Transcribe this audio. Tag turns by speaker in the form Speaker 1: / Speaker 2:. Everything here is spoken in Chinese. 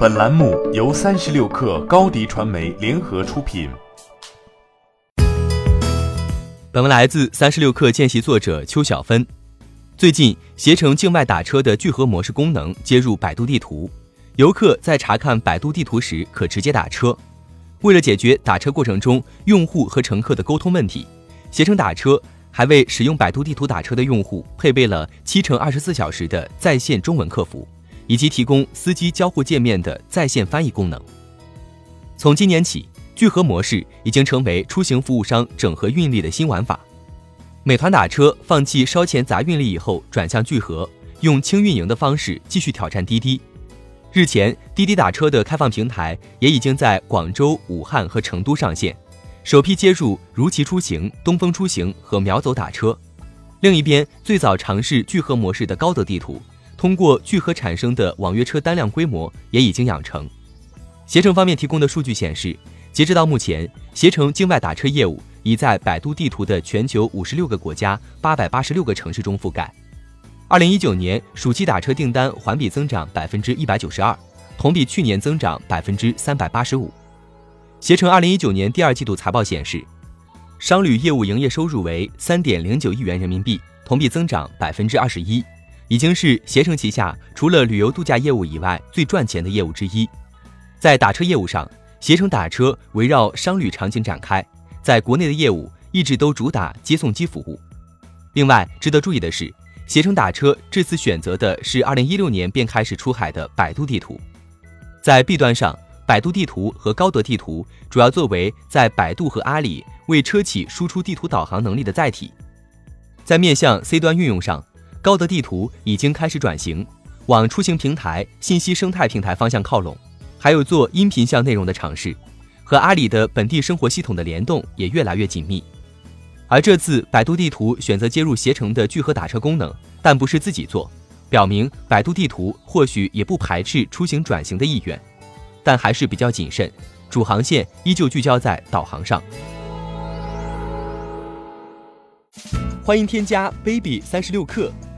Speaker 1: 本栏目由三十六氪高低传媒联合出品。
Speaker 2: 本文来自三十六氪见习作者邱小芬。最近，携程境外打车的聚合模式功能接入百度地图，游客在查看百度地图时可直接打车。为了解决打车过程中用户和乘客的沟通问题，携程打车还为使用百度地图打车的用户配备了七乘二十四小时的在线中文客服。以及提供司机交互界面的在线翻译功能。从今年起，聚合模式已经成为出行服务商整合运力的新玩法。美团打车放弃烧钱砸运力以后，转向聚合，用轻运营的方式继续挑战滴滴。日前，滴滴打车的开放平台也已经在广州、武汉和成都上线，首批接入如祺出行、东风出行和秒走打车。另一边，最早尝试聚合模式的高德地图。通过聚合产生的网约车单量规模也已经养成。携程方面提供的数据显示，截止到目前，携程境外打车业务已在百度地图的全球五十六个国家、八百八十六个城市中覆盖。二零一九年暑期打车订单环比增长百分之一百九十二，同比去年增长百分之三百八十五。携程二零一九年第二季度财报显示，商旅业务营业收入为三点零九亿元人民币，同比增长百分之二十一。已经是携程旗下除了旅游度假业务以外最赚钱的业务之一。在打车业务上，携程打车围绕商旅场景展开，在国内的业务一直都主打接送机服务。另外，值得注意的是，携程打车这次选择的是2016年便开始出海的百度地图。在 B 端上，百度地图和高德地图主要作为在百度和阿里为车企输出地图导航能力的载体。在面向 C 端运用上，高德地图已经开始转型，往出行平台、信息生态平台方向靠拢，还有做音频向内容的尝试，和阿里的本地生活系统的联动也越来越紧密。而这次百度地图选择接入携程的聚合打车功能，但不是自己做，表明百度地图或许也不排斥出行转型的意愿，但还是比较谨慎，主航线依旧聚焦在导航上。欢迎添加 baby 三十六克。